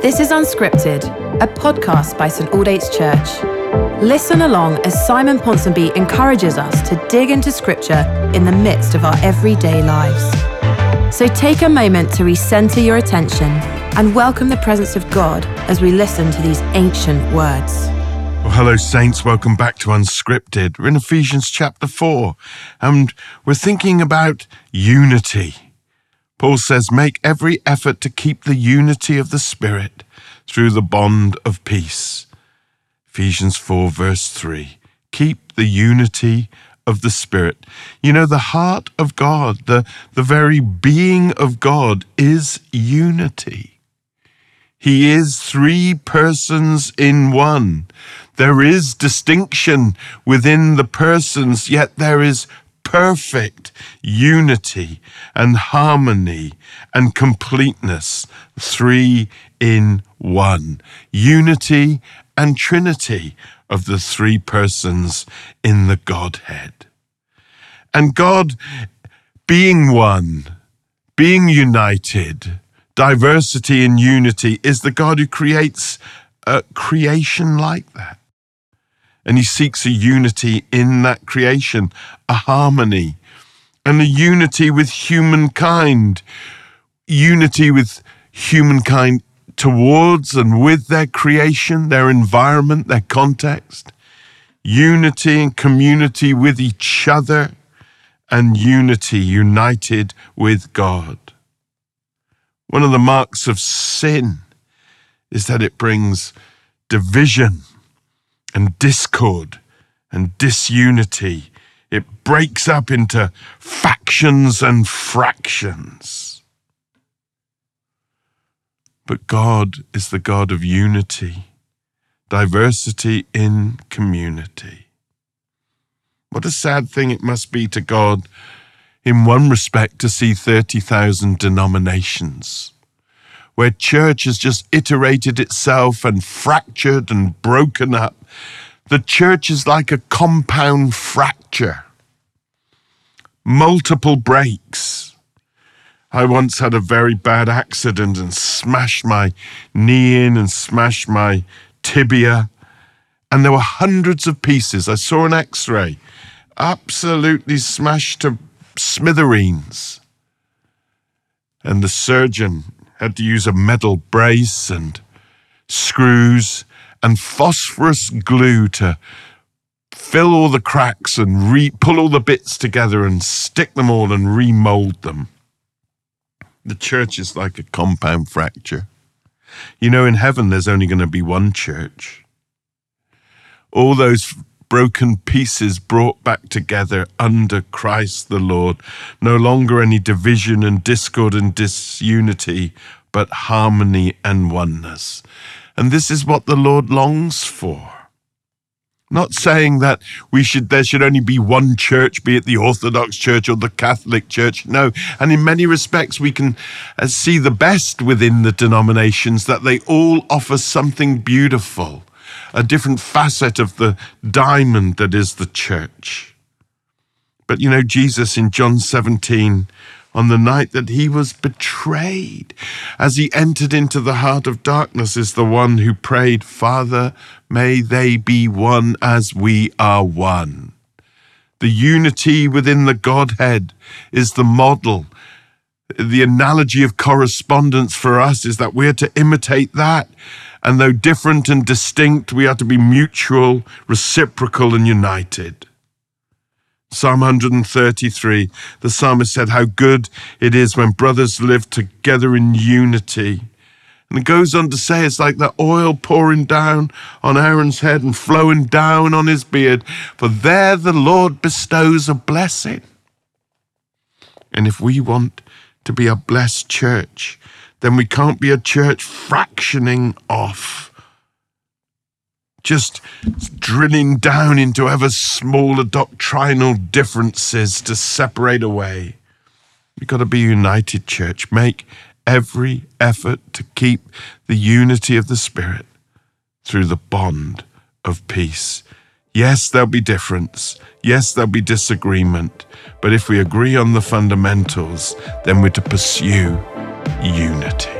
This is Unscripted, a podcast by St Aldate's Church. Listen along as Simon Ponsonby encourages us to dig into Scripture in the midst of our everyday lives. So take a moment to recenter your attention and welcome the presence of God as we listen to these ancient words. Well, hello, Saints. Welcome back to Unscripted. We're in Ephesians chapter 4, and we're thinking about unity. Paul says, Make every effort to keep the unity of the Spirit through the bond of peace. Ephesians 4, verse 3. Keep the unity of the Spirit. You know, the heart of God, the, the very being of God is unity. He is three persons in one. There is distinction within the persons, yet there is perfect unity and harmony and completeness, three in one. Unity and Trinity of the three persons in the Godhead. And God being one, being united, diversity and unity, is the God who creates a creation like that. And he seeks a unity in that creation, a harmony, and a unity with humankind, unity with humankind towards and with their creation, their environment, their context, unity and community with each other, and unity united with God. One of the marks of sin is that it brings division and discord and disunity. It breaks up into factions and fractions. But God is the God of unity, diversity in community. What a sad thing it must be to God, in one respect, to see 30,000 denominations where church has just iterated itself and fractured and broken up. The church is like a compound fracture, multiple breaks. I once had a very bad accident and smashed my knee in and smashed my tibia, and there were hundreds of pieces. I saw an x ray, absolutely smashed to smithereens. And the surgeon had to use a metal brace and screws and phosphorus glue to fill all the cracks and re- pull all the bits together and stick them all and remold them. The church is like a compound fracture. You know, in heaven, there's only going to be one church. All those broken pieces brought back together under Christ the Lord. No longer any division and discord and disunity, but harmony and oneness. And this is what the Lord longs for. Not saying that we should there should only be one church, be it the Orthodox Church or the Catholic Church. No, and in many respects we can uh, see the best within the denominations that they all offer something beautiful a different facet of the diamond that is the church. But you know, Jesus in John 17, on the night that he was betrayed, as he entered into the heart of darkness, is the one who prayed, Father, may they be one as we are one. The unity within the Godhead is the model. The analogy of correspondence for us is that we're to imitate that and though different and distinct, we are to be mutual, reciprocal, and united. Psalm 133, the psalmist said, How good it is when brothers live together in unity. And it goes on to say it's like the oil pouring down on Aaron's head and flowing down on his beard, for there the Lord bestows a blessing. And if we want to be a blessed church, then we can't be a church fractioning off, just drilling down into ever smaller doctrinal differences to separate away. We've got to be united church. Make every effort to keep the unity of the Spirit through the bond of peace. Yes, there'll be difference. Yes, there'll be disagreement. But if we agree on the fundamentals, then we're to pursue unity.